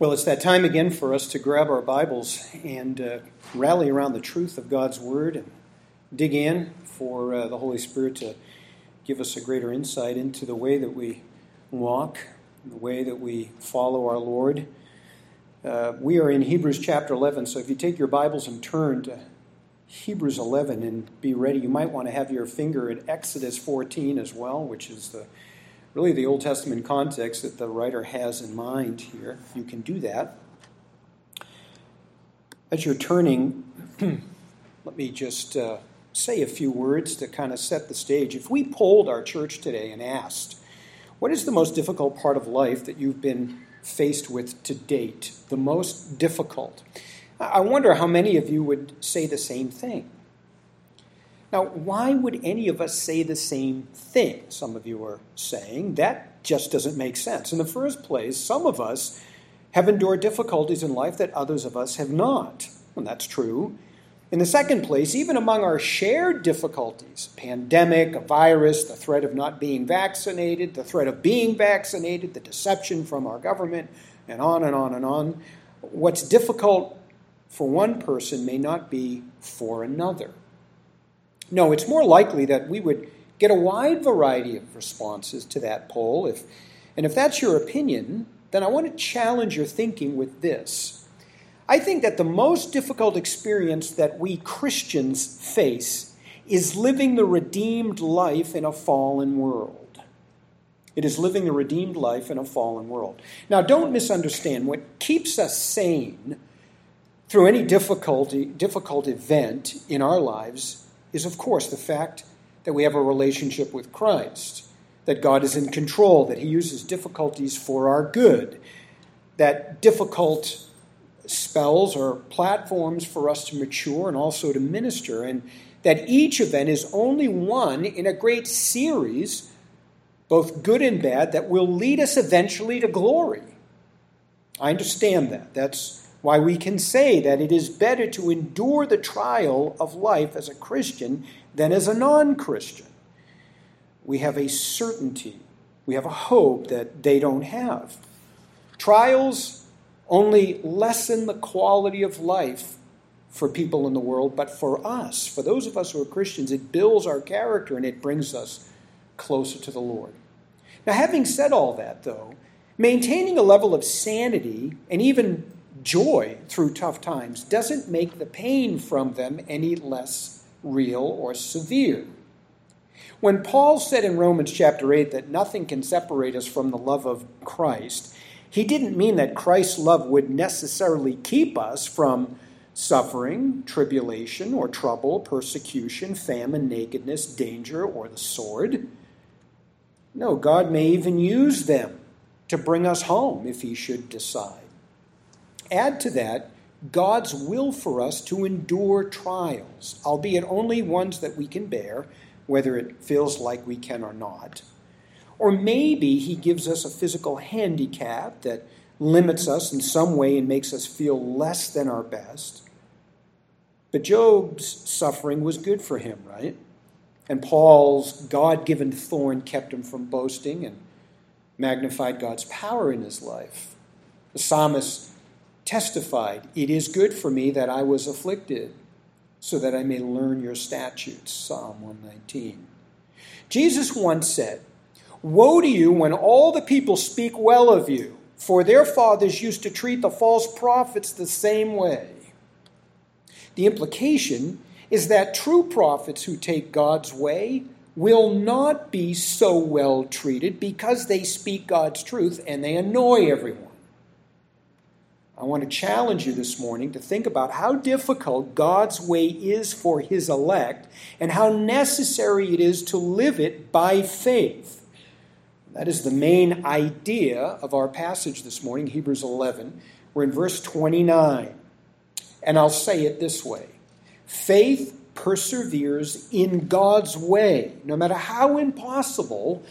Well, it's that time again for us to grab our Bibles and uh, rally around the truth of God's Word and dig in for uh, the Holy Spirit to give us a greater insight into the way that we walk, the way that we follow our Lord. Uh, we are in Hebrews chapter 11, so if you take your Bibles and turn to Hebrews 11 and be ready, you might want to have your finger at Exodus 14 as well, which is the really the Old Testament context that the writer has in mind here. You can do that. As you're turning, let me just uh, say a few words to kind of set the stage. If we polled our church today and asked, what is the most difficult part of life that you've been faced with to date? The most difficult. I wonder how many of you would say the same thing. Now, why would any of us say the same thing? Some of you are saying that just doesn't make sense. In the first place, some of us have endured difficulties in life that others of us have not. And that's true. In the second place, even among our shared difficulties pandemic, a virus, the threat of not being vaccinated, the threat of being vaccinated, the deception from our government, and on and on and on what's difficult for one person may not be for another. No, it's more likely that we would get a wide variety of responses to that poll. If, and if that's your opinion, then I want to challenge your thinking with this. I think that the most difficult experience that we Christians face is living the redeemed life in a fallen world. It is living the redeemed life in a fallen world. Now, don't misunderstand. What keeps us sane through any difficulty, difficult event in our lives is, of course, the fact that we have a relationship with Christ, that God is in control, that He uses difficulties for our good, that difficult spells are platforms for us to mature and also to minister, and that each event is only one in a great series, both good and bad, that will lead us eventually to glory. I understand that. That's why we can say that it is better to endure the trial of life as a Christian than as a non Christian. We have a certainty, we have a hope that they don't have. Trials only lessen the quality of life for people in the world, but for us, for those of us who are Christians, it builds our character and it brings us closer to the Lord. Now, having said all that, though, maintaining a level of sanity and even joy through tough times doesn't make the pain from them any less real or severe. When Paul said in Romans chapter 8 that nothing can separate us from the love of Christ, he didn't mean that Christ's love would necessarily keep us from suffering, tribulation, or trouble, persecution, famine, nakedness, danger, or the sword. No, God may even use them to bring us home if he should decide. Add to that God's will for us to endure trials, albeit only ones that we can bear, whether it feels like we can or not. Or maybe He gives us a physical handicap that limits us in some way and makes us feel less than our best. But Job's suffering was good for him, right? And Paul's God given thorn kept him from boasting and magnified God's power in his life. The psalmist testified, It is good for me that I was afflicted, so that I may learn your statutes. Psalm 119. Jesus once said, Woe to you when all the people speak well of you, for their fathers used to treat the false prophets the same way. The implication is that true prophets who take God's way will not be so well treated because they speak God's truth and they annoy everyone. I want to challenge you this morning to think about how difficult God's way is for His elect and how necessary it is to live it by faith. That is the main idea of our passage this morning, Hebrews 11. We're in verse 29. And I'll say it this way faith perseveres in God's way, no matter how impossible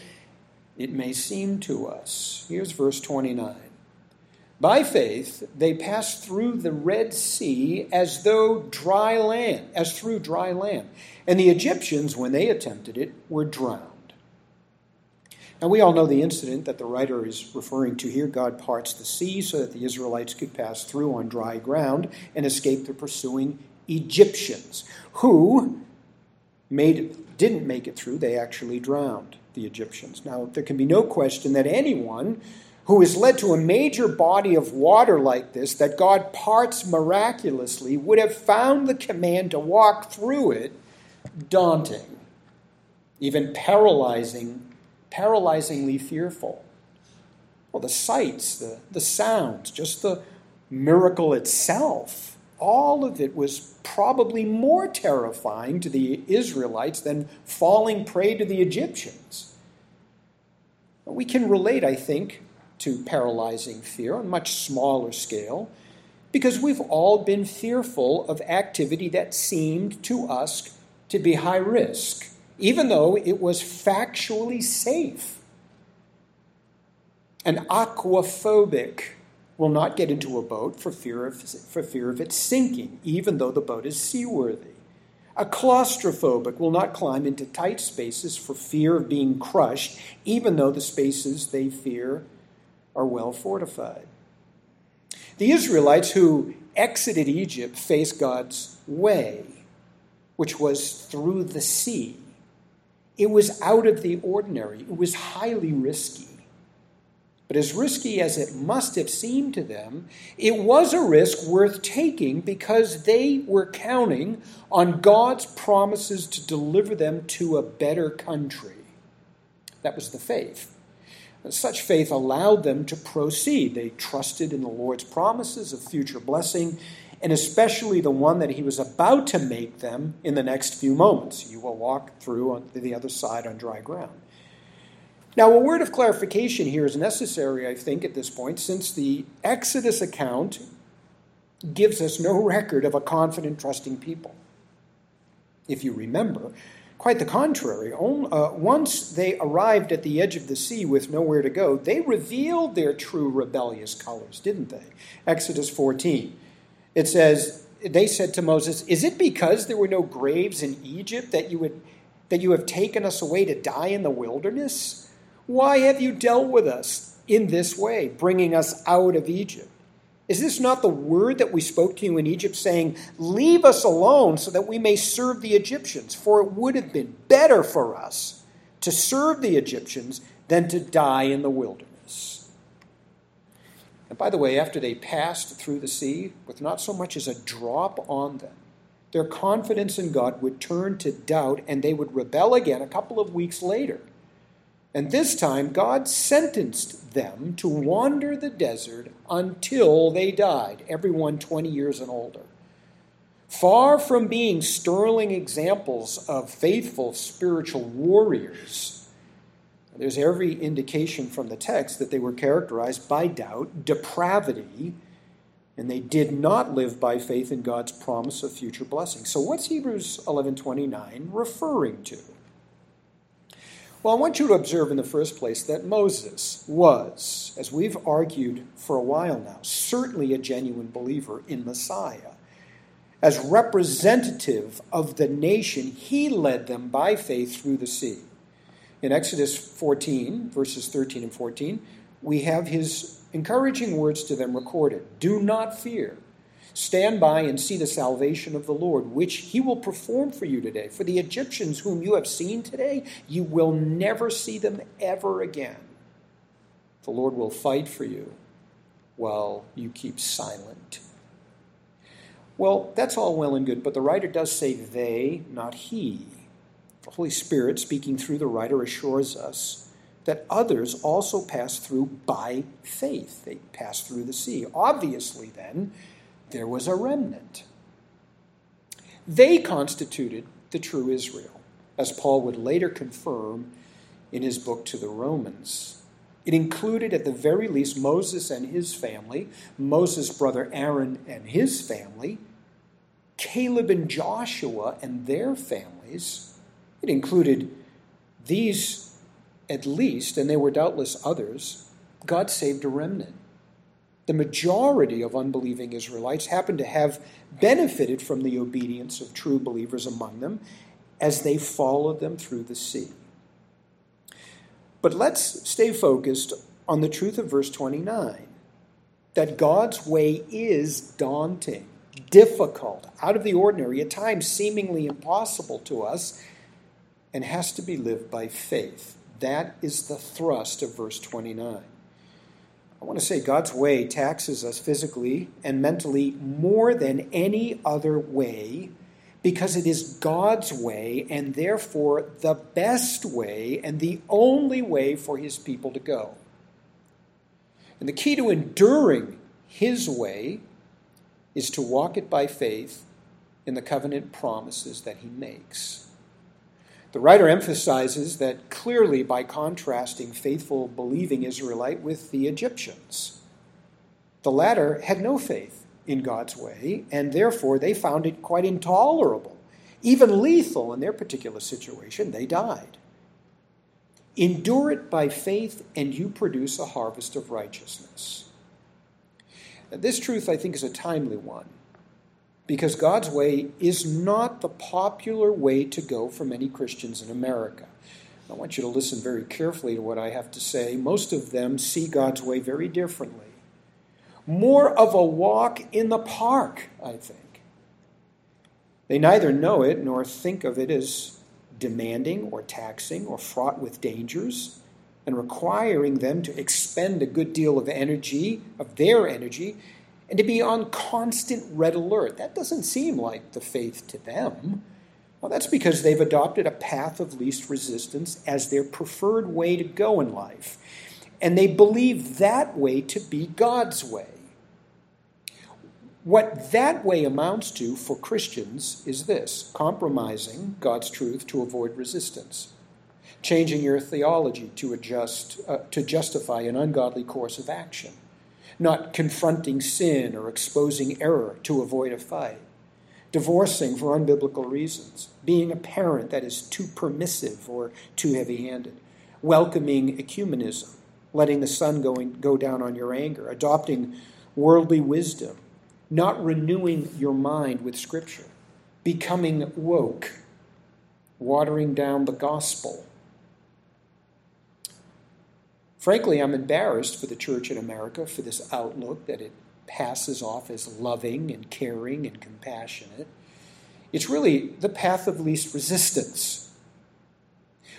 it may seem to us. Here's verse 29. By faith, they passed through the Red Sea as though dry land, as through dry land. And the Egyptians, when they attempted it, were drowned. Now, we all know the incident that the writer is referring to here. God parts the sea so that the Israelites could pass through on dry ground and escape the pursuing Egyptians, who made, didn't make it through. They actually drowned the Egyptians. Now, there can be no question that anyone who is led to a major body of water like this, that God parts miraculously, would have found the command to walk through it daunting, even paralyzing paralyzingly fearful. Well, the sights, the, the sounds, just the miracle itself, all of it was probably more terrifying to the Israelites than falling prey to the Egyptians. We can relate, I think, to paralyzing fear on much smaller scale because we've all been fearful of activity that seemed to us to be high risk even though it was factually safe. An aquaphobic will not get into a boat for fear of, for fear of it sinking, even though the boat is seaworthy. A claustrophobic will not climb into tight spaces for fear of being crushed, even though the spaces they fear are well fortified. The Israelites who exited Egypt faced God's way, which was through the sea. It was out of the ordinary, it was highly risky. But as risky as it must have seemed to them, it was a risk worth taking because they were counting on God's promises to deliver them to a better country. That was the faith. Such faith allowed them to proceed. They trusted in the Lord's promises of future blessing and especially the one that he was about to make them in the next few moments. You will walk through on the other side on dry ground. Now, a word of clarification here is necessary, I think, at this point, since the Exodus account gives us no record of a confident, trusting people. If you remember, quite the contrary. Uh, once they arrived at the edge of the sea with nowhere to go, they revealed their true rebellious colors, didn't they? Exodus 14. It says, They said to Moses, Is it because there were no graves in Egypt that you, would, that you have taken us away to die in the wilderness? Why have you dealt with us in this way, bringing us out of Egypt? Is this not the word that we spoke to you in Egypt, saying, Leave us alone so that we may serve the Egyptians? For it would have been better for us to serve the Egyptians than to die in the wilderness. And by the way, after they passed through the sea with not so much as a drop on them, their confidence in God would turn to doubt and they would rebel again a couple of weeks later. And this time, God sentenced them to wander the desert until they died, everyone 20 years and older. Far from being sterling examples of faithful spiritual warriors, there's every indication from the text that they were characterized by doubt, depravity, and they did not live by faith in God's promise of future blessing. So what's Hebrews 11:29 referring to? Well, I want you to observe in the first place that Moses was, as we've argued for a while now, certainly a genuine believer in Messiah. As representative of the nation, he led them by faith through the sea. In Exodus 14, verses 13 and 14, we have his encouraging words to them recorded Do not fear. Stand by and see the salvation of the Lord, which he will perform for you today. For the Egyptians whom you have seen today, you will never see them ever again. The Lord will fight for you while you keep silent. Well, that's all well and good, but the writer does say they, not he. The Holy Spirit, speaking through the writer, assures us that others also pass through by faith. They pass through the sea. Obviously, then, there was a remnant. They constituted the true Israel, as Paul would later confirm in his book to the Romans. It included, at the very least, Moses and his family, Moses' brother Aaron and his family, Caleb and Joshua and their families, it included these at least, and there were doubtless others. God saved a remnant. The majority of unbelieving Israelites happened to have benefited from the obedience of true believers among them as they followed them through the sea. But let's stay focused on the truth of verse 29 that God's way is daunting, difficult, out of the ordinary, at times seemingly impossible to us, and has to be lived by faith. That is the thrust of verse 29. I want to say God's way taxes us physically and mentally more than any other way because it is God's way and therefore the best way and the only way for his people to go. And the key to enduring his way is to walk it by faith in the covenant promises that he makes. The writer emphasizes that clearly by contrasting faithful, believing Israelite with the Egyptians. The latter had no faith in God's way, and therefore they found it quite intolerable, even lethal in their particular situation. They died. Endure it by faith, and you produce a harvest of righteousness. Now, this truth, I think, is a timely one because God's way is not the popular way to go for many Christians in America. I want you to listen very carefully to what I have to say. Most of them see God's way very differently. More of a walk in the park, I think. They neither know it nor think of it as demanding or taxing or fraught with dangers and requiring them to expend a good deal of energy, of their energy, and to be on constant red alert. That doesn't seem like the faith to them. Well, that's because they've adopted a path of least resistance as their preferred way to go in life. And they believe that way to be God's way. What that way amounts to for Christians is this compromising God's truth to avoid resistance, changing your theology to, adjust, uh, to justify an ungodly course of action not confronting sin or exposing error to avoid a fight, divorcing for unbiblical reasons, being a parent that is too permissive or too heavy handed, welcoming ecumenism, letting the sun go, in, go down on your anger, adopting worldly wisdom, not renewing your mind with Scripture, becoming woke, watering down the gospel Frankly, I'm embarrassed for the church in America for this outlook that it passes off as loving and caring and compassionate. It's really the path of least resistance.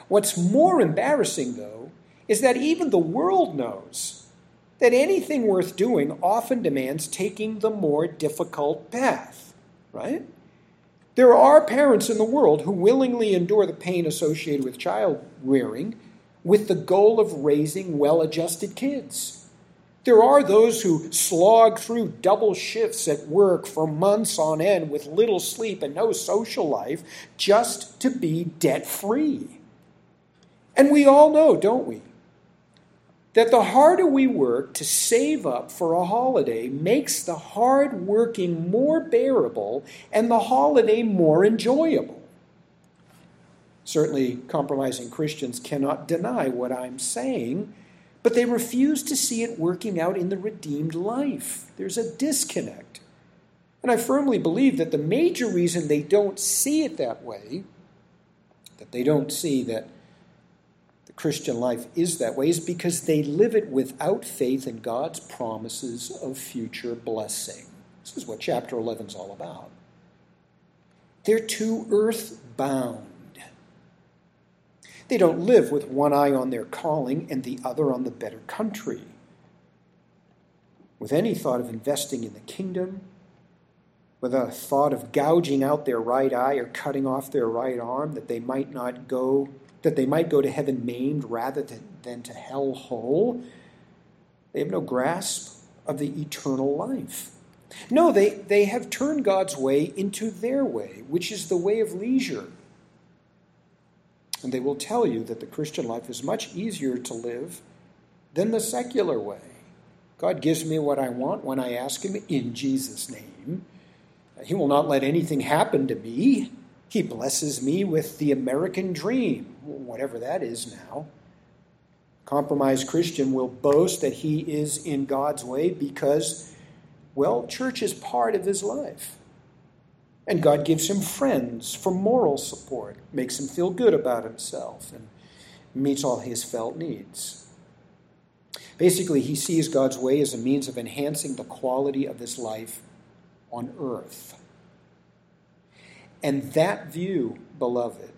What's more embarrassing, though, is that even the world knows that anything worth doing often demands taking the more difficult path, right? There are parents in the world who willingly endure the pain associated with child rearing with the goal of raising well adjusted kids. There are those who slog through double shifts at work for months on end with little sleep and no social life just to be debt free. And we all know, don't we, that the harder we work to save up for a holiday makes the hard working more bearable and the holiday more enjoyable. Certainly, compromising Christians cannot deny what I'm saying, but they refuse to see it working out in the redeemed life. There's a disconnect. And I firmly believe that the major reason they don't see it that way, that they don't see that the Christian life is that way, is because they live it without faith in God's promises of future blessing. This is what chapter 11 is all about. They're too earthbound. They don't live with one eye on their calling and the other on the better country. With any thought of investing in the kingdom, with a thought of gouging out their right eye or cutting off their right arm that they might not go that they might go to heaven maimed rather than, than to hell whole they have no grasp of the eternal life no they, they have turned god's way into their way which is the way of leisure and they will tell you that the Christian life is much easier to live than the secular way. God gives me what I want when I ask Him in Jesus' name. He will not let anything happen to me. He blesses me with the American dream, whatever that is now. Compromised Christian will boast that he is in God's way because, well, church is part of his life. And God gives him friends for moral support, makes him feel good about himself. And meets all his felt needs. Basically, he sees God's way as a means of enhancing the quality of his life on earth. And that view, beloved,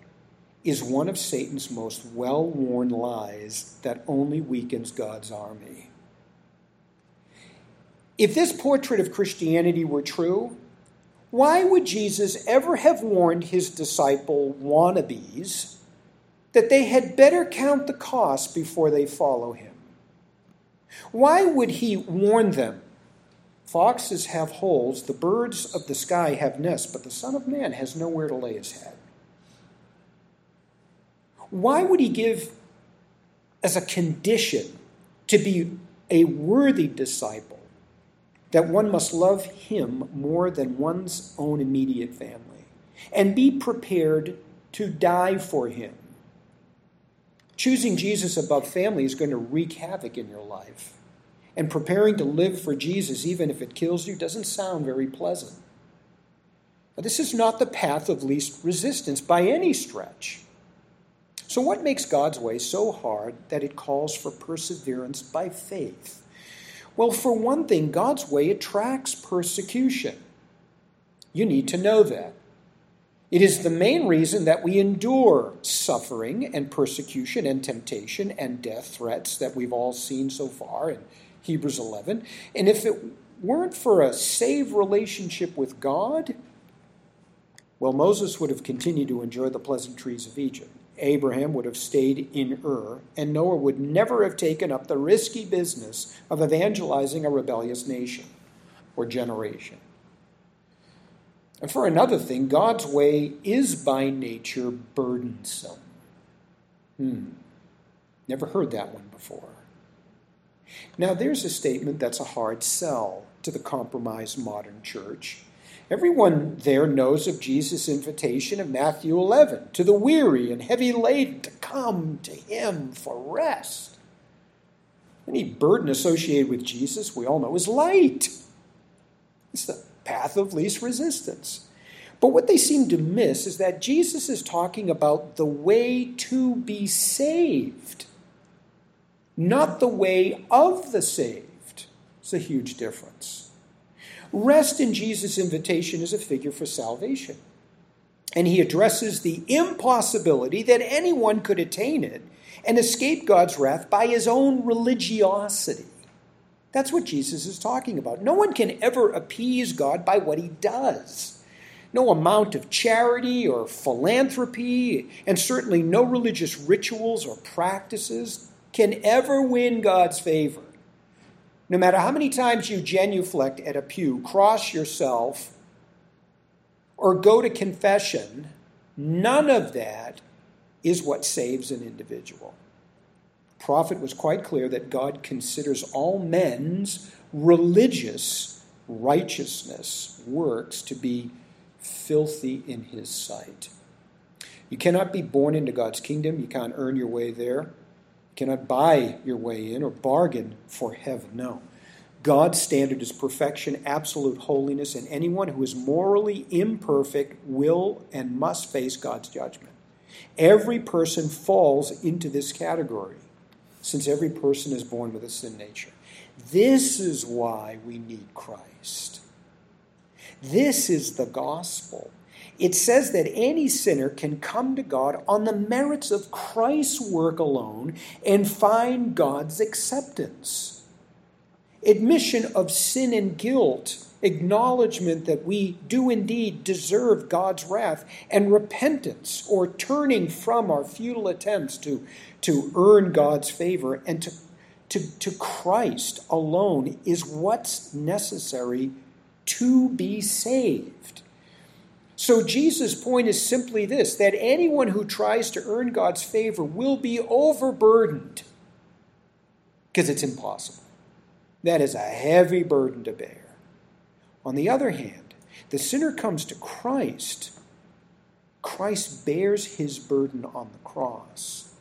is one of Satan's most well worn lies that only weakens God's army. If this portrait of Christianity were true, why would Jesus ever have warned his disciple wannabes that they had better count the cost before they follow him? Why would he warn them? Foxes have holes, the birds of the sky have nests, but the Son of Man has nowhere to lay his head. Why would he give as a condition to be a worthy disciple that one must love him more than one's own immediate family and be prepared to die for him? Choosing Jesus above family is going to wreak havoc in your life. And preparing to live for Jesus, even if it kills you, doesn't sound very pleasant. But this is not the path of least resistance by any stretch. So, what makes God's way so hard that it calls for perseverance by faith? Well, for one thing, God's way attracts persecution. You need to know that. It is the main reason that we endure suffering and persecution and temptation and death threats that we've all seen so far in Hebrews 11. And if it weren't for a saved relationship with God, well, Moses would have continued to enjoy the pleasantries of Egypt. Abraham would have stayed in Ur, and Noah would never have taken up the risky business of evangelizing a rebellious nation or generation. And for another thing, God's way is by nature burdensome. Hmm. Never heard that one before. Now, there's a statement that's a hard sell to the compromised modern church. Everyone there knows of Jesus' invitation of Matthew 11 to the weary and heavy laden to come to him for rest. Any burden associated with Jesus, we all know, is light. It's the path of least resistance. But what they seem to miss is that Jesus is talking about the way to be saved, not the way of the saved. It's a huge difference. Rest in Jesus' invitation is a figure for salvation. And he addresses the impossibility that anyone could attain it and escape God's wrath by his own religiosity. That's what Jesus is talking about. No one can ever appease God by what he does. No amount of charity or philanthropy, and certainly no religious rituals or practices, can ever win God's favor. No matter how many times you genuflect at a pew, cross yourself, or go to confession, none of that is what saves an individual prophet was quite clear that God considers all men's religious righteousness works to be filthy in his sight. You cannot be born into God's kingdom. You can't earn your way there. Cannot buy your way in or bargain for heaven. No. God's standard is perfection, absolute holiness, and anyone who is morally imperfect will and must face God's judgment. Every person falls into this category since every person is born with a sin nature. This is why we need Christ. This is the gospel. It says that any sinner can come to God on the merits of Christ's work alone and find God's acceptance. Admission of sin and guilt, acknowledgement that we do indeed deserve God's wrath, and repentance or turning from our futile attempts to to earn God's favor and to, to, to Christ alone is what's necessary to be saved. So Jesus' point is simply this that anyone who tries to earn God's favor will be overburdened because it's impossible. That is a heavy burden to bear. On the other hand, the sinner comes to Christ. Christ bears his burden on the cross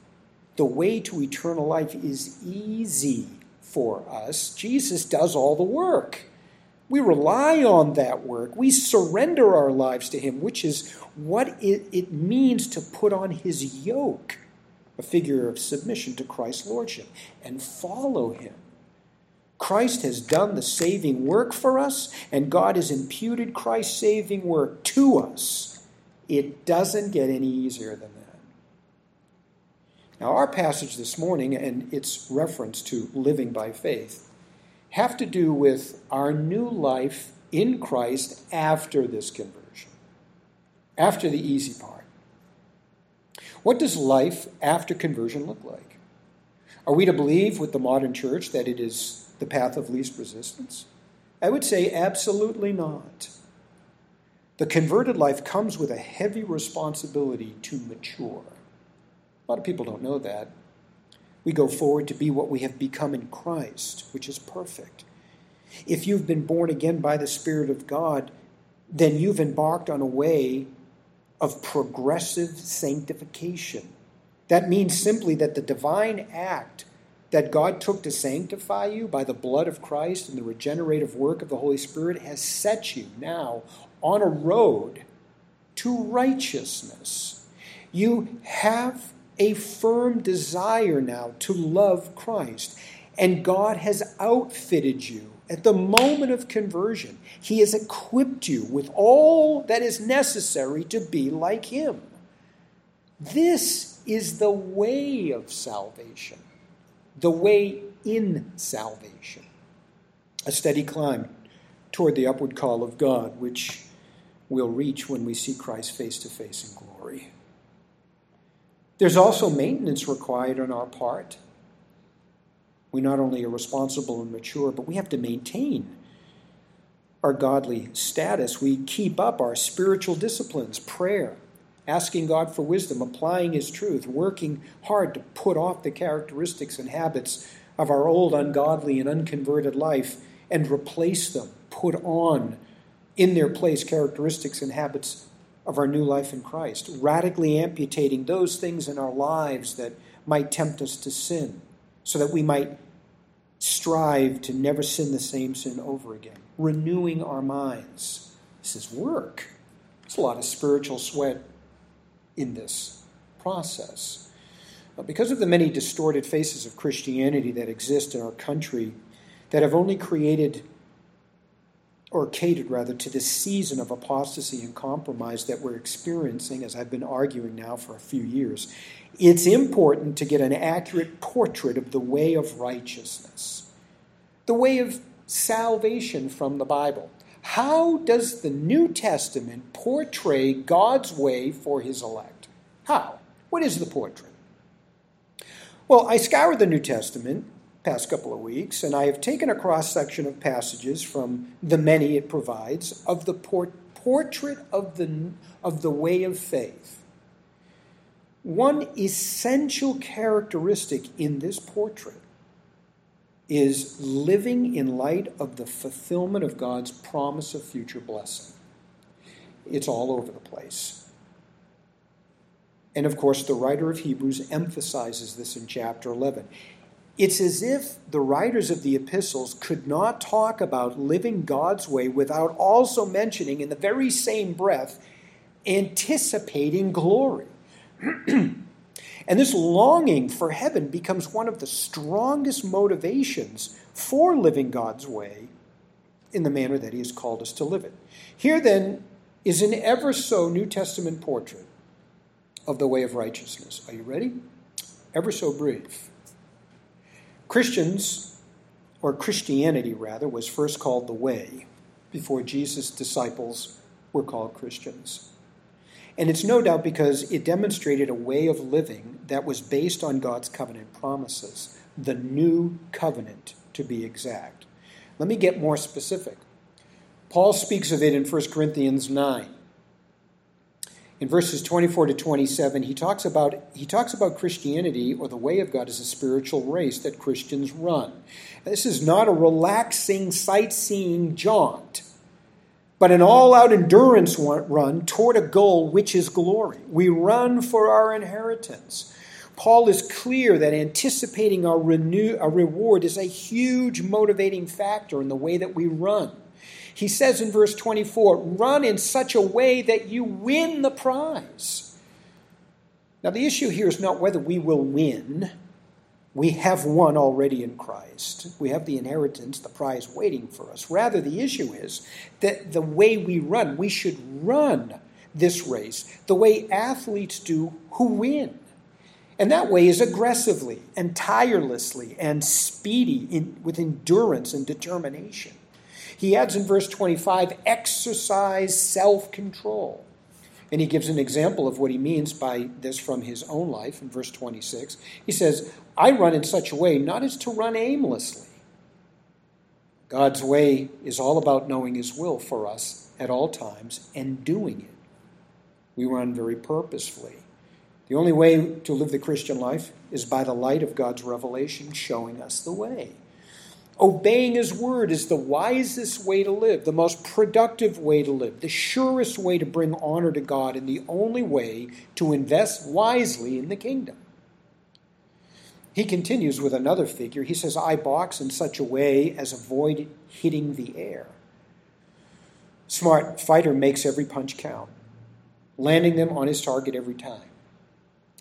the way to eternal life is easy for us. Jesus does all the work. We rely on that work. We surrender our lives to Him, which is what it, it means to put on His yoke. a figure of submission to Christ's lordship, and follow him. Christ has done the saving work for us, and God has imputed Christ's saving work to us. It doesn't get any easier than that. Now, our passage this morning and its reference to living by faith have to do with our new life in Christ after this conversion, after the easy part. What does life after conversion look like? Are we to believe with the modern church that it is the path of least resistance? I would say absolutely not. The converted life comes with a heavy responsibility to mature. A lot of people don't know that. We go forward to be what we have become in Christ, which is perfect. If you've been born again by the Spirit of God, then you've embarked on a way of progressive sanctification. That means simply that the divine act that God took to sanctify you by the blood of Christ and the regenerative work of the Holy Spirit has set you now on a road to righteousness. You have a firm desire now to love Christ, and God has outfitted you at the moment of conversion. He has equipped you with all that is necessary to be like Him. This is the way of salvation the way in salvation. A steady climb toward the upward call of God, which we'll reach when we see Christ face to face in glory. There's also maintenance required on our part. We not only are responsible and mature, but we have to maintain our godly status. We keep up our spiritual disciplines, prayer, asking God for wisdom, applying His truth, working hard to put off the characteristics and habits of our old ungodly and unconverted life and replace them, put on in their place characteristics and habits of our new life in Christ, radically amputating those things in our lives that might tempt us to sin, so that we might strive to never sin the same sin over again, renewing our minds. This is work. It's a lot of spiritual sweat in this process. Because of the many distorted faces of Christianity that exist in our country, that have only created or catered rather to this season of apostasy and compromise that we're experiencing, as I've been arguing now for a few years, it's important to get an accurate portrait of the way of righteousness, the way of salvation from the Bible. How does the New Testament portray God's way for his elect? How? What is the portrait? Well, I scoured the New Testament past couple of weeks, and I have taken a cross section of passages from the many it provides of the port- portrait of the, of the way of faith. One essential characteristic in this portrait is living in light of the fulfillment of God's promise of future blessing. It's all over the place. And of course, the writer of Hebrews emphasizes this in chapter 11. It's as if the writers of the epistles could not talk about living God's way without also mentioning, in the very same breath, anticipating glory. And this longing for heaven becomes one of the strongest motivations for living God's way in the manner that He has called us to live it. Here, then, is an ever so New Testament portrait of the way of righteousness. Are you ready? Ever so brief. Christians, or Christianity rather, was first called the way before Jesus' disciples were called Christians. And it's no doubt because it demonstrated a way of living that was based on God's covenant promises, the new covenant to be exact. Let me get more specific. Paul speaks of it in 1 Corinthians 9. In verses 24 to 27, he talks about he talks about Christianity or the way of God as a spiritual race that Christians run. This is not a relaxing sightseeing jaunt but an all out endurance run toward a goal which is glory. We run for our inheritance. Paul is clear that anticipating our, renew, our reward is a huge motivating factor in the way that we run. He says in verse 24, run in such a way that you win the prize. Now, the issue here is not whether we will win. We have won already in Christ. We have the inheritance, the prize waiting for us. Rather, the issue is that the way we run, we should run this race the way athletes do who win. And that way is aggressively and tirelessly and speedy in, with endurance and determination. He adds in verse 25 exercise self control. And he gives an example of what he means by this from his own life in verse 26. He says, I run in such a way not as to run aimlessly. God's way is all about knowing his will for us at all times and doing it. We run very purposefully. The only way to live the Christian life is by the light of God's revelation showing us the way. Obeying His word is the wisest way to live, the most productive way to live, the surest way to bring honor to God, and the only way to invest wisely in the kingdom. He continues with another figure. He says, I box in such a way as avoid hitting the air. Smart fighter makes every punch count, landing them on his target every time.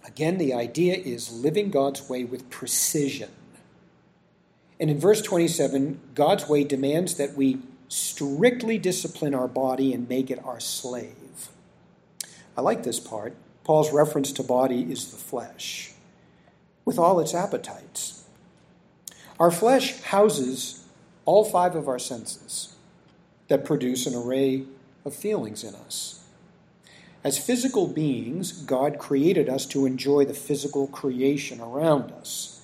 Again, the idea is living God's way with precision and in verse 27, God's way demands that we strictly discipline our body and make it our slave. I like this part. Paul's reference to body is the flesh, with all its appetites. Our flesh houses all five of our senses that produce an array of feelings in us. As physical beings, God created us to enjoy the physical creation around us.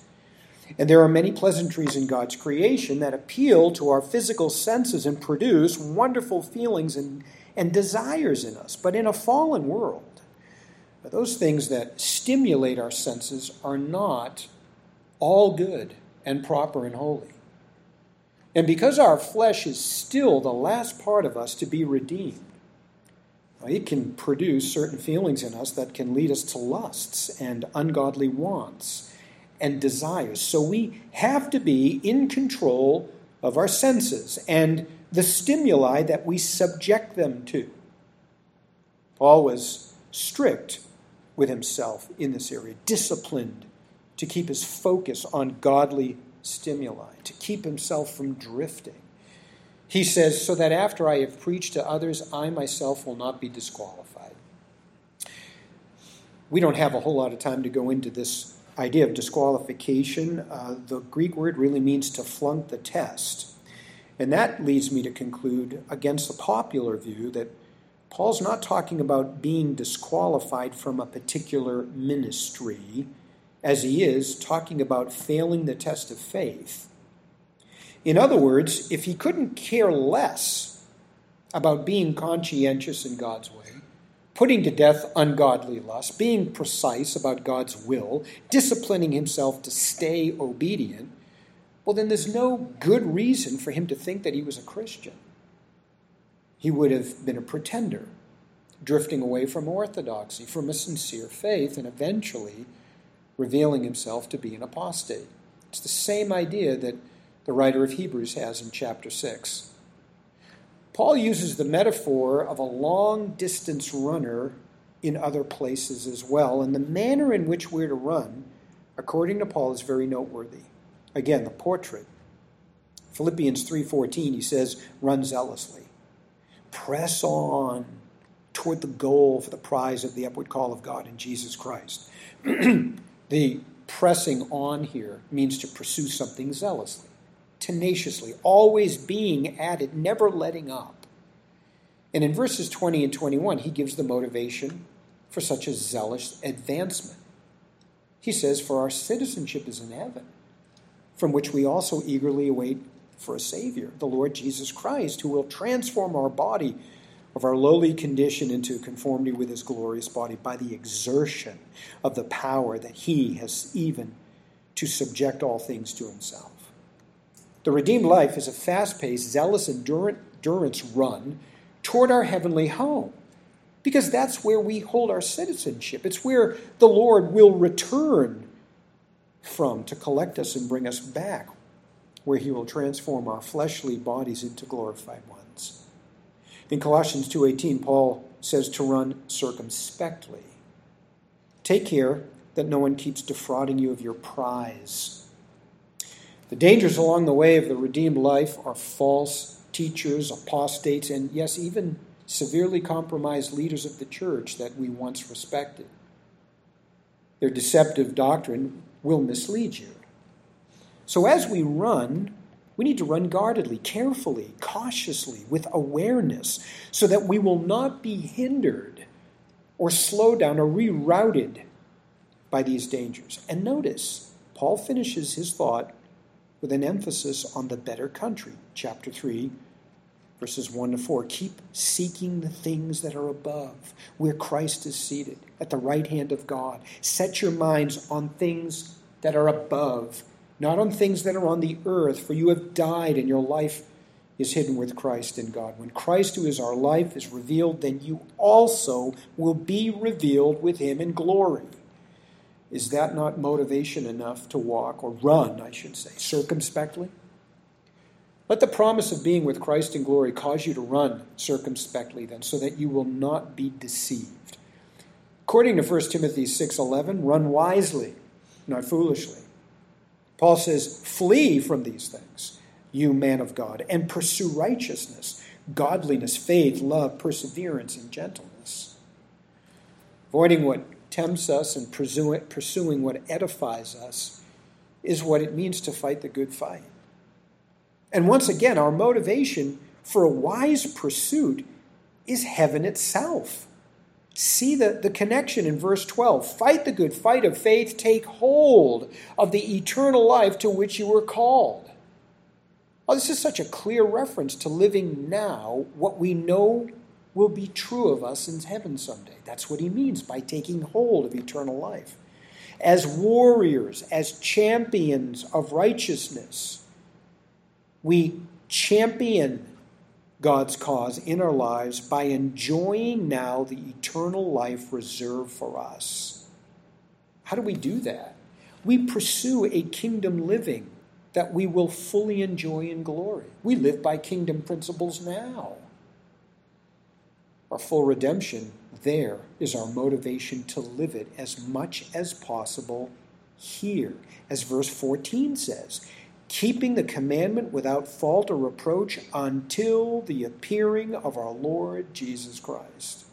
And there are many pleasantries in God's creation that appeal to our physical senses and produce wonderful feelings and, and desires in us. But in a fallen world, those things that stimulate our senses are not all good and proper and holy. And because our flesh is still the last part of us to be redeemed, it can produce certain feelings in us that can lead us to lusts and ungodly wants and desires. So we have to be in control of our senses and the stimuli that we subject them to. Paul was strict with himself in this area, disciplined to keep his focus on godly stimuli, to keep himself from drifting. He says, so that after I have preached to others, I myself will not be disqualified. We don't have a whole lot of time to go into this idea of disqualification, uh, the Greek word really means to flunk the test. And that leads me to conclude against the popular view that Paul's not talking about being disqualified from a particular ministry, as he is talking about failing the test of faith. In other words, if he couldn't care less about being conscientious in God's way, putting to death ungodly lust, being precise about God's will, disciplining himself to stay obedient, well, then there's no good reason for him to think that he was a Christian. He would have been a pretender, drifting away from orthodoxy, from a sincere faith, and eventually revealing himself to be an apostate. It's the same idea that the writer of Hebrews has in chapter 6. Paul uses the metaphor of a long distance runner in other places as well, and the manner in which we're to run, according to Paul, is very noteworthy. Again, the portrait. Philippians 3:14 he says, "Run zealously. Press on toward the goal for the prize of the upward call of God in Jesus Christ." the pressing on here means to pursue something zealously tenaciously, always being at it, never letting up. And in verses 20 and 21, he gives the motivation for such a zealous advancement. He says, For our citizenship is in heaven, from which we also eagerly await for a Savior, the Lord Jesus Christ, who will transform our body of our lowly condition into conformity with his glorious body by the exertion of the power that he has even to subject all things to himself. The redeemed life is a fast paced, zealous endurance run toward our heavenly home because that's where we hold our citizenship. It's where the Lord will return from to collect us and bring us back, where he will transform our fleshly bodies into glorified ones. In Colossians 2:18 Paul says to run circumspectly, Take care that no one keeps defrauding you of your prize. The dangers along the way of the redeemed life are false teachers, apostates, and yes, even severely compromised leaders of the church that we once respected. Their deceptive doctrine will mislead you. So as we run, we need to run guardedly, carefully, cautiously, with awareness, so that we will not be hindered or slowed down or rerouted by these dangers. And notice, Paul finishes his thought with an emphasis on the better country. Chapter 3, verses 1 to 4. Keep seeking the things that are above, where Christ is seated, at the right hand of God. Set your minds on things that are above, not on things that are on the earth, for you have died and your life is hidden with Christ in God. When Christ, who is our life, is revealed, then you also will be revealed with him in glory. Is that not motivation enough to walk, or run, I should say, circumspectly? Let the promise of being with Christ in glory cause you to run circumspectly then, so that you will not be deceived. According to 1 Timothy 6:11, run wisely, not foolishly. Paul says, "Flee from these things, you man of God, and pursue righteousness, godliness, faith, love, perseverance, and gentleness." Avoiding what tempts us and pursuing what edifies us is what it means to fight the good fight. And once again, our motivation for a wise pursuit is heaven itself. See the, the connection in verse 12. Fight the good fight of faith, take hold of the eternal life to which you were called. Oh, this is such a clear reference to living now what we know will be true of us in heaven someday. That's what he means by taking hold of eternal life. As warriors, as champions of righteousness, we champion God's cause in our lives by enjoying now the eternal life reserved for us. How do we do that? We pursue a kingdom living that we will fully enjoy in glory. We live by kingdom principles now. Our full redemption, there is our motivation to live it as much as possible here. As verse 14 says, keeping the commandment without fault or reproach until the appearing of our Lord Jesus Christ.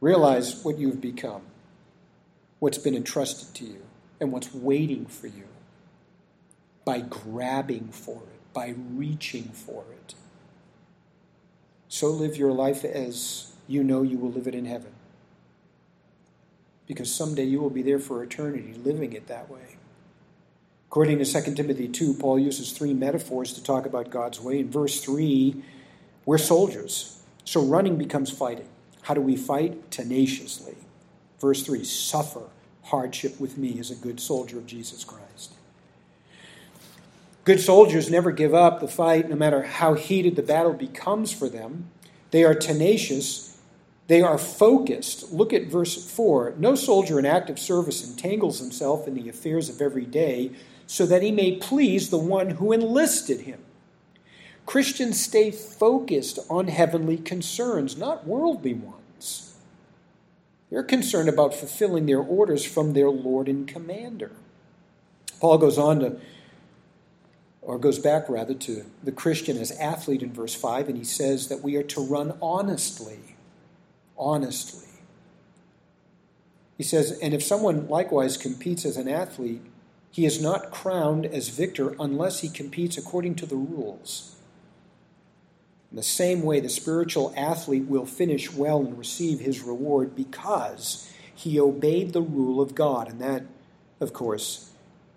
Realize what you've become, what's been entrusted to you, and what's waiting for you by grabbing for it, by reaching for it. So live your life as you know you will live it in heaven. Because someday you will be there for eternity, living it that way. According to 2 Timothy 2, Paul uses three metaphors to talk about God's way. In verse 3, we're soldiers, so running becomes fighting. How do we fight? Tenaciously. Verse 3 suffer hardship with me as a good soldier of Jesus Christ. Good soldiers never give up the fight, no matter how heated the battle becomes for them. They are tenacious, they are focused. Look at verse 4. No soldier in active service entangles himself in the affairs of every day so that he may please the one who enlisted him. Christians stay focused on heavenly concerns, not worldly ones. They're concerned about fulfilling their orders from their Lord and Commander. Paul goes on to, or goes back rather, to the Christian as athlete in verse 5, and he says that we are to run honestly. Honestly. He says, and if someone likewise competes as an athlete, he is not crowned as victor unless he competes according to the rules. In the same way, the spiritual athlete will finish well and receive his reward because he obeyed the rule of God. And that, of course,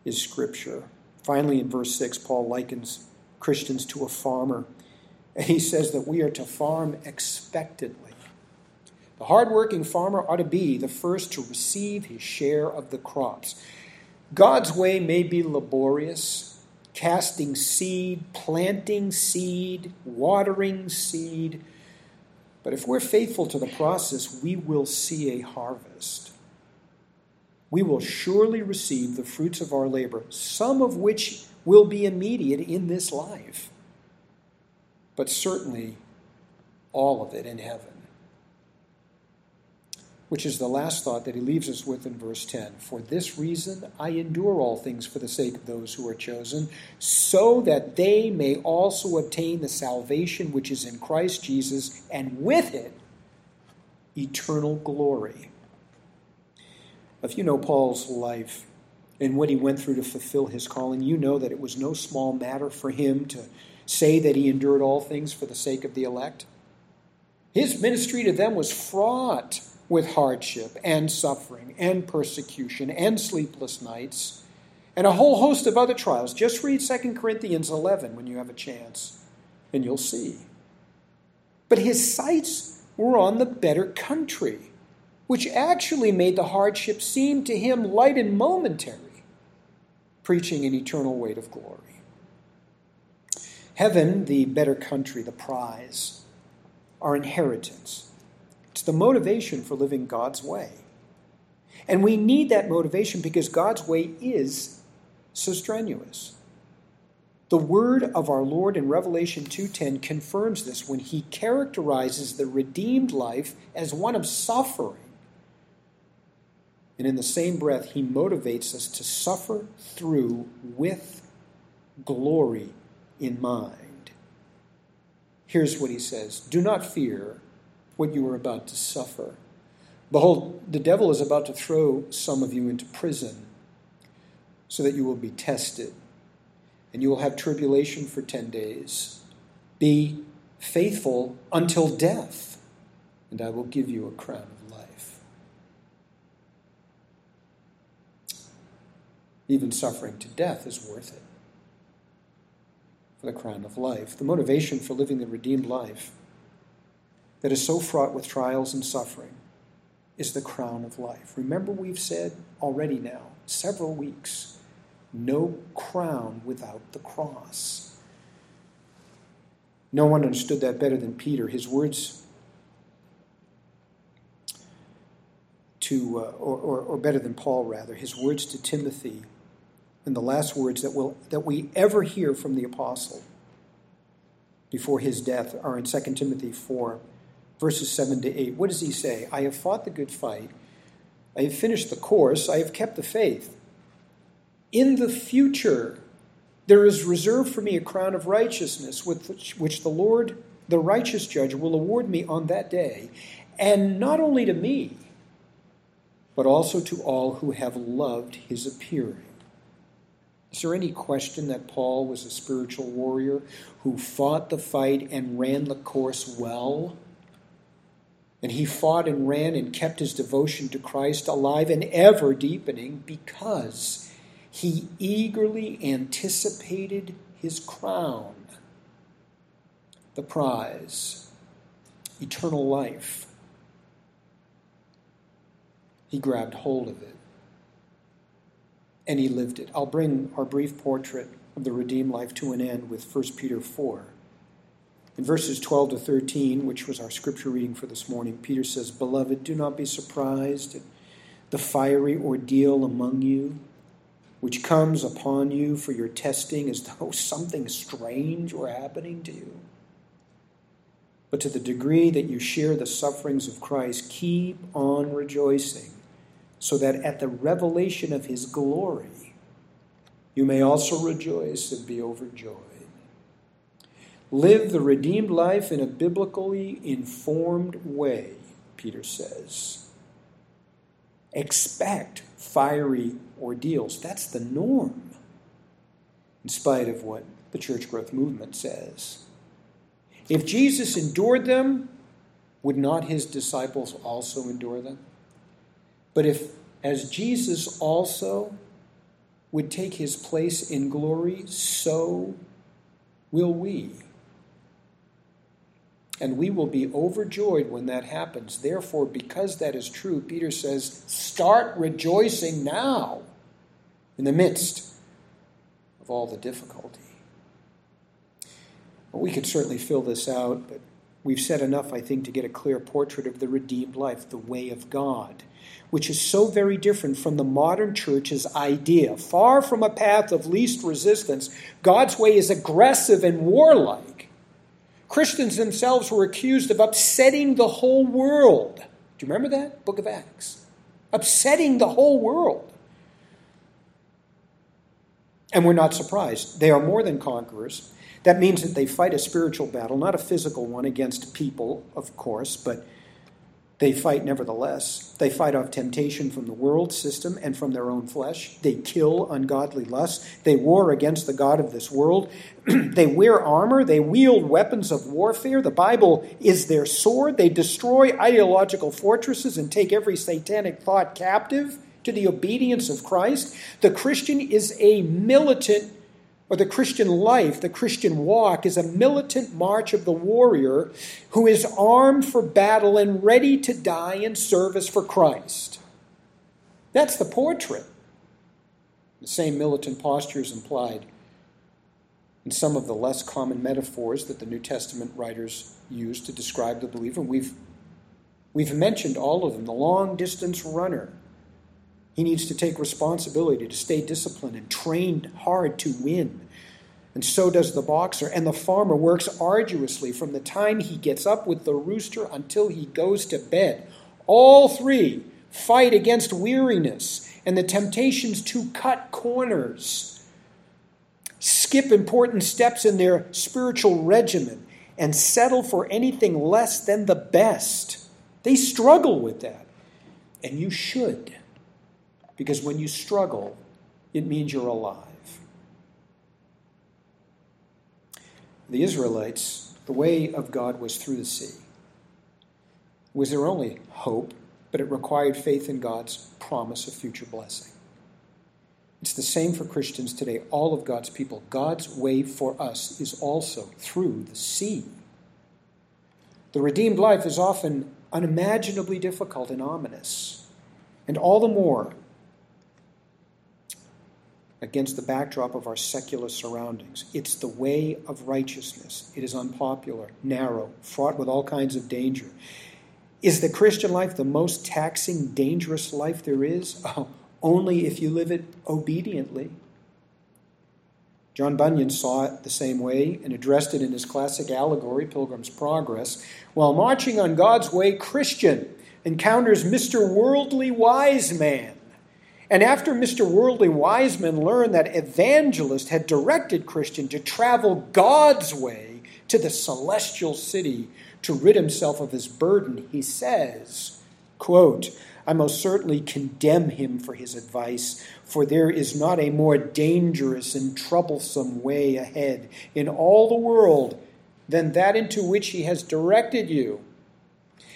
is Scripture. Finally, in verse 6, Paul likens Christians to a farmer. And he says that we are to farm expectantly. The hardworking farmer ought to be the first to receive his share of the crops. God's way may be laborious, casting seed, planting seed, watering seed. But if we're faithful to the process, we will see a harvest. We will surely receive the fruits of our labor, some of which will be immediate in this life, but certainly all of it in heaven. which is the last thought that he leaves us with in verse 10. For this reason I endure all things for the sake of those who are chosen, so that they may also obtain the salvation which is in Christ Jesus, and with it, eternal glory. If you know Paul's life and what he went through to fulfill his calling, you know that it was no small matter for him to say that he endured all things for the sake of the elect. His ministry to them was fraught with hardship and suffering and persecution and sleepless nights and a whole host of other trials. Just read 2 Corinthians 11 when you have a chance, and you'll see. But his sights were on the better country, which actually made the hardship seem to him light and momentary, preaching an eternal weight of glory. Heaven, the better country, the prize, our inheritance. It's the motivation for living God's way. And we need that motivation because God's way is so strenuous. The word of our Lord in Revelation 2:10 confirms this when he characterizes the redeemed life as one of suffering. And in the same breath, he motivates us to suffer through with glory in mind. Here's what he says Do not fear what you are about to suffer. Behold, the devil is about to throw some of you into prison so that you will be tested, and you will have tribulation for 10 days. Be faithful until death, and I will give you a crown of life. Even suffering to death is worth it for the crown of life. The motivation for living the redeemed life that is so fraught with trials and suffering is the crown of life. Remember, we've said already now, several weeks, no crown without the cross. No one understood that better than Peter. His words to, uh, or, or, or better than Paul, rather, his words to Timothy and the last words that, will, that we ever hear from the apostle before his death are in 2 Timothy 4, verses 7 to 8. What does he say? I have fought the good fight. I have finished the course. I have kept the faith. In the future, there is reserved for me a crown of righteousness, with which, which the Lord, the righteous judge, will award me on that day, and not only to me, but also to all who have loved his appearing. Is there any question that Paul was a spiritual warrior who fought the fight and ran the course well? And he fought and ran and kept his devotion to Christ alive and ever deepening because he eagerly anticipated his crown, the prize, eternal life. He grabbed hold of it and he lived it. I'll bring our brief portrait of the redeemed life to an end with 1 Peter 4. In verses 12 to 13, which was our scripture reading for this morning, Peter says, Beloved, do not be surprised at the fiery ordeal among you, which comes upon you for your testing as though something strange were happening to you. But to the degree that you share the sufferings of Christ, keep on rejoicing so that at the revelation of his glory you may also rejoice and be overjoyed. Live the redeemed life in a biblically informed way, Peter says. Expect fiery ordeals. That's the norm, in spite of what the church growth movement says. If Jesus endured them, would not his disciples also endure them? But if, as Jesus also would take his place in glory, so will we. And we will be overjoyed when that happens. Therefore, because that is true, Peter says, start rejoicing now in the midst of all the difficulty. Well, we could certainly fill this out, but we've said enough, I think, to get a clear portrait of the redeemed life, the way of God which is so very different from the modern church's idea. Far from a path of least resistance, God's way is aggressive and warlike. Christians themselves were accused of upsetting the whole world Do you remember that? Book of Acts. Upsetting the whole world. And we're not surprised. They are more than conquerors. That means that they fight a spiritual battle, not a physical one against people, of course, but they fight nevertheless. They fight off temptation from the world system and from their own flesh. They kill ungodly lusts. They war against the God of this world. they wear armor. They wield weapons of warfare. The Bible is their sword. They destroy ideological fortresses and take every satanic thought captive to the obedience of Christ. The Christian is a militant or the Christian life, the Christian walk, is a militant march of the warrior who is armed for battle and ready to die in service for Christ. That's the portrait. The same militant posture is implied in some of the less common metaphors that the New Testament writers use to describe the believer. We've, we've mentioned all of them. The long distance runner he needs to take responsibility to stay disciplined and trained hard to win. And so does the boxer. And the farmer works arduously from the time he gets up with the rooster until he goes to bed. All three fight against weariness and the temptations to cut corners, skip important steps in their spiritual regimen, and settle for anything less than the best. They struggle with that. And you should. Because when you struggle, it means you're alive. The Israelites, the way of God was through the sea. It was their only hope, but it required faith in God's promise of future blessing. It's the same for Christians today, all of God's people. God's way for us is also through the sea. The redeemed life is often unimaginably difficult and ominous, and all the more against the backdrop of our secular surroundings. It's the way of righteousness. It is unpopular, narrow, fraught with all kinds of danger. Is the Christian life the most taxing, dangerous life there is? Oh, only if you live it obediently. John Bunyan saw it the same way and addressed it in his classic allegory, Pilgrim's Progress. While marching on God's way, Christian encounters Mr. Worldly Wiseman and after Mr. Worldly Wiseman learned that Evangelist had directed Christian to travel God's way to the celestial city to rid himself of his burden, he says, quote, I most certainly condemn him for his advice, for there is not a more dangerous and troublesome way ahead in all the world than that into which he has directed you.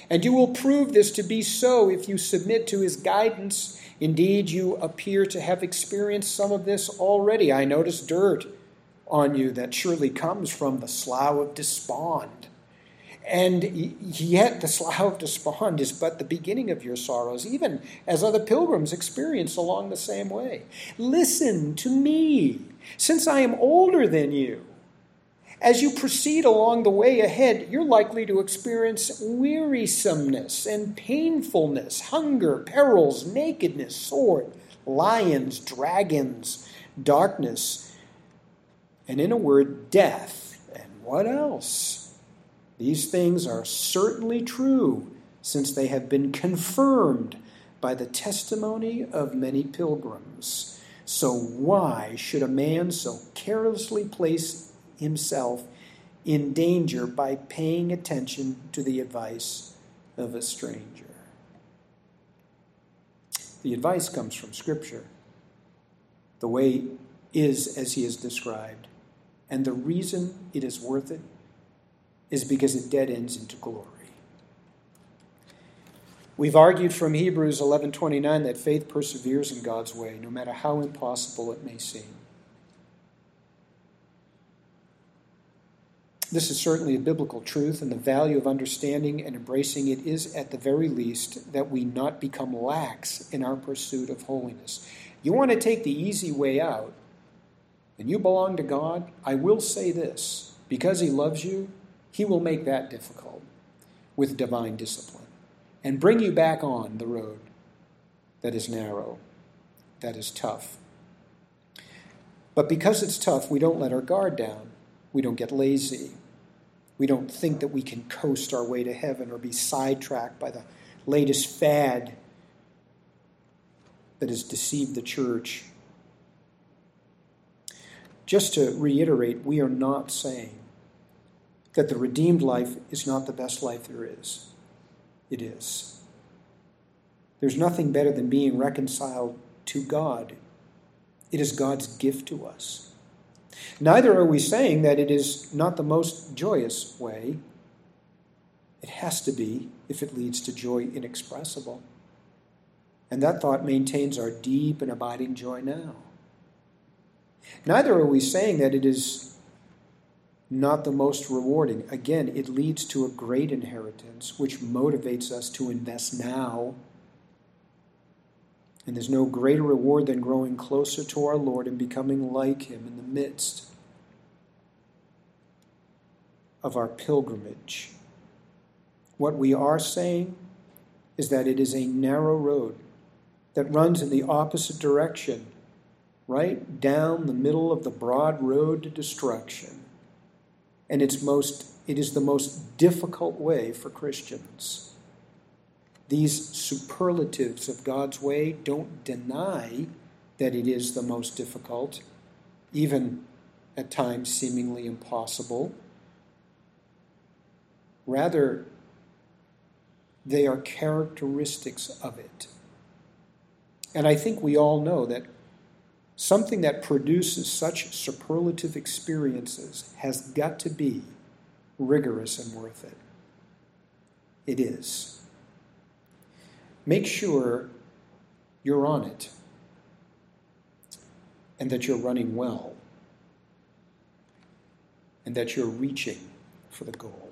And you will prove this to be so if you submit to his guidance Indeed, you appear to have experienced some of this already. I notice dirt on you that surely comes from the slough of despond. And yet, the slough of despond is but the beginning of your sorrows, even as other pilgrims experience along the same way. Listen to me, since I am older than you. As you proceed along the way ahead, you're likely to experience wearisomeness and painfulness, hunger, perils, nakedness, sword, lions, dragons, darkness, and in a word, death. And what else? These things are certainly true since they have been confirmed by the testimony of many pilgrims. So, why should a man so carelessly place himself in danger by paying attention to the advice of a stranger. The advice comes from Scripture. The way is as he is described. And the reason it is worth it is because it dead ends into glory. We've argued from Hebrews 11:29 that faith perseveres in God's way no matter how impossible it may seem. This is certainly a biblical truth, and the value of understanding and embracing it is, at the very least, that we not become lax in our pursuit of holiness. You want to take the easy way out, and you belong to God, I will say this because He loves you, He will make that difficult with divine discipline and bring you back on the road that is narrow, that is tough. But because it's tough, we don't let our guard down. We don't get lazy. We don't think that we can coast our way to heaven or be sidetracked by the latest fad that has deceived the church. Just to reiterate, we are not saying that the redeemed life is not the best life there is. It is. There's nothing better than being reconciled to God. It is God's gift to us. Neither are we saying that it is not the most joyous way. It has to be if it leads to joy inexpressible. And that thought maintains our deep and abiding joy now. Neither are we saying that it is not the most rewarding. Again, it leads to a great inheritance, which motivates us to invest now. And there's no greater reward than growing closer to our Lord and becoming like Him in the midst of our pilgrimage. What we are saying is that it is a narrow road that runs in the opposite direction, right down the middle of the broad road to destruction and it's most, it is the most difficult way for Christians. These superlatives of God's way don't deny that it is the most difficult, even at times seemingly impossible. Rather, they are characteristics of it. And I think we all know that Something that produces such superlative experiences has got to be rigorous and worth it. It is. Make sure you're on it and that you're running well and that you're reaching for the goal.